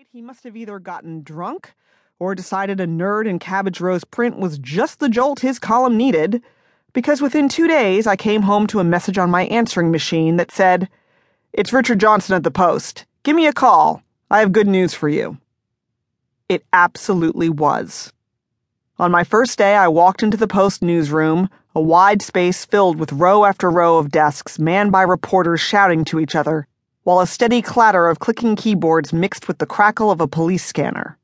night, he must have either gotten drunk or decided a nerd in Cabbage Rose print was just the jolt his column needed, because within two days I came home to a message on my answering machine that said, It's Richard Johnson at the Post. Give me a call. I have good news for you. It absolutely was. On my first day, I walked into the Post newsroom, a wide space filled with row after row of desks manned by reporters shouting to each other, while a steady clatter of clicking keyboards mixed with the crackle of a police scanner.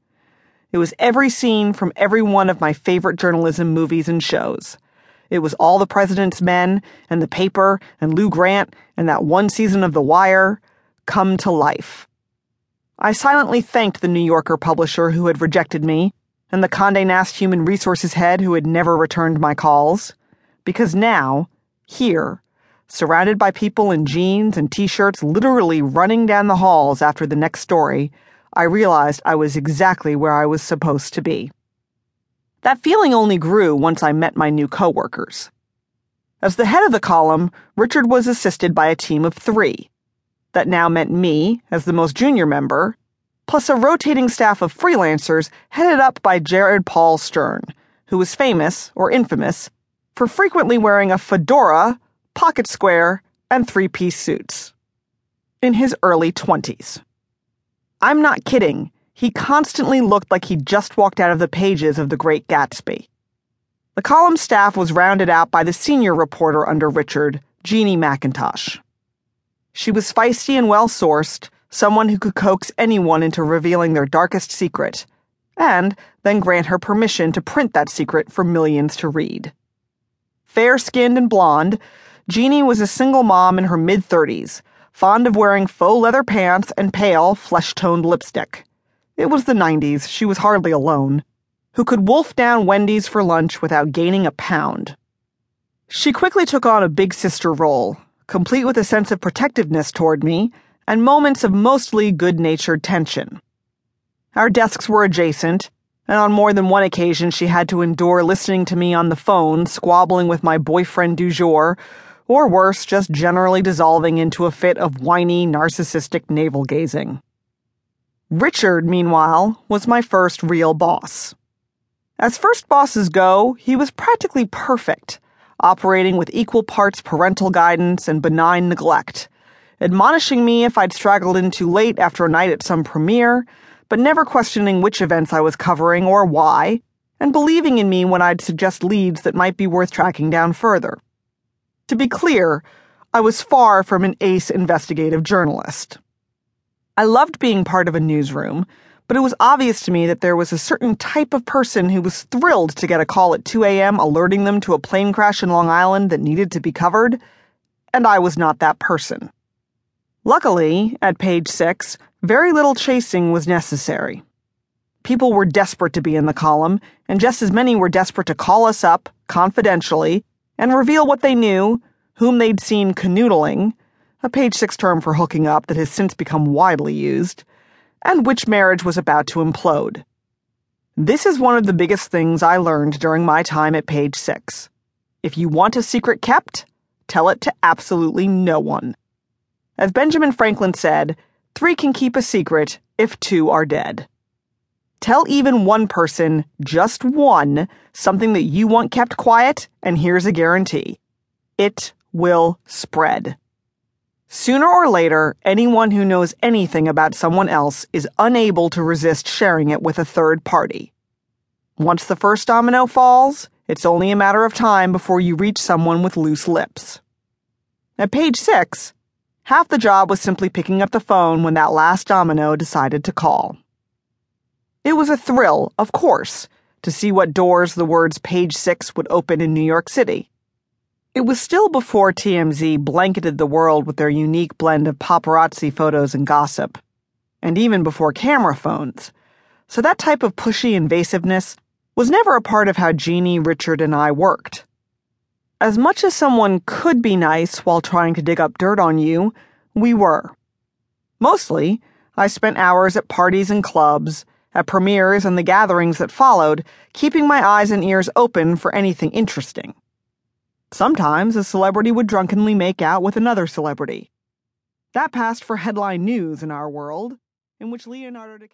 It was every scene from every one of my favorite journalism movies and shows. It was All the President's Men, and The Paper, and Lou Grant, and that one season of The Wire come to life. I silently thanked the New Yorker publisher who had rejected me, and the Condé Nast human resources head who had never returned my calls, because now, here, surrounded by people in jeans and t shirts literally running down the halls after the next story, I realized I was exactly where I was supposed to be. That feeling only grew once I met my new coworkers. As the head of the column, Richard was assisted by a team of three. That now meant me, as the most junior member, plus a rotating staff of freelancers headed up by Jared Paul Stern, who was famous, or infamous, for frequently wearing a fedora, pocket square, and three piece suits. In his early 20s. I'm not kidding. He constantly looked like he'd just walked out of the pages of The Great Gatsby. The column staff was rounded out by the senior reporter under Richard, Jeannie McIntosh. She was feisty and well sourced, someone who could coax anyone into revealing their darkest secret, and then grant her permission to print that secret for millions to read. Fair skinned and blonde, Jeannie was a single mom in her mid 30s fond of wearing faux leather pants and pale, flesh toned lipstick. It was the 90s, she was hardly alone. Who could wolf down Wendy's for lunch without gaining a pound? She quickly took on a big sister role, complete with a sense of protectiveness toward me and moments of mostly good natured tension. Our desks were adjacent, and on more than one occasion she had to endure listening to me on the phone squabbling with my boyfriend du jour or worse, just generally dissolving into a fit of whiny, narcissistic navel gazing. Richard, meanwhile, was my first real boss. As first bosses go, he was practically perfect, operating with equal parts parental guidance and benign neglect, admonishing me if I'd straggled in too late after a night at some premiere, but never questioning which events I was covering or why, and believing in me when I'd suggest leads that might be worth tracking down further. To be clear, I was far from an ace investigative journalist. I loved being part of a newsroom, but it was obvious to me that there was a certain type of person who was thrilled to get a call at 2 a.m. alerting them to a plane crash in Long Island that needed to be covered, and I was not that person. Luckily, at page six, very little chasing was necessary. People were desperate to be in the column, and just as many were desperate to call us up, confidentially, and reveal what they knew, whom they'd seen canoodling, a page six term for hooking up that has since become widely used, and which marriage was about to implode. This is one of the biggest things I learned during my time at page six. If you want a secret kept, tell it to absolutely no one. As Benjamin Franklin said, three can keep a secret if two are dead. Tell even one person, just one, something that you want kept quiet, and here's a guarantee it will spread. Sooner or later, anyone who knows anything about someone else is unable to resist sharing it with a third party. Once the first domino falls, it's only a matter of time before you reach someone with loose lips. At page six, half the job was simply picking up the phone when that last domino decided to call. It was a thrill, of course, to see what doors the words page six would open in New York City. It was still before TMZ blanketed the world with their unique blend of paparazzi photos and gossip, and even before camera phones. So that type of pushy invasiveness was never a part of how Jeannie, Richard, and I worked. As much as someone could be nice while trying to dig up dirt on you, we were. Mostly, I spent hours at parties and clubs at premieres and the gatherings that followed, keeping my eyes and ears open for anything interesting. Sometimes a celebrity would drunkenly make out with another celebrity. That passed for headline news in our world, in which Leonardo DiCaprio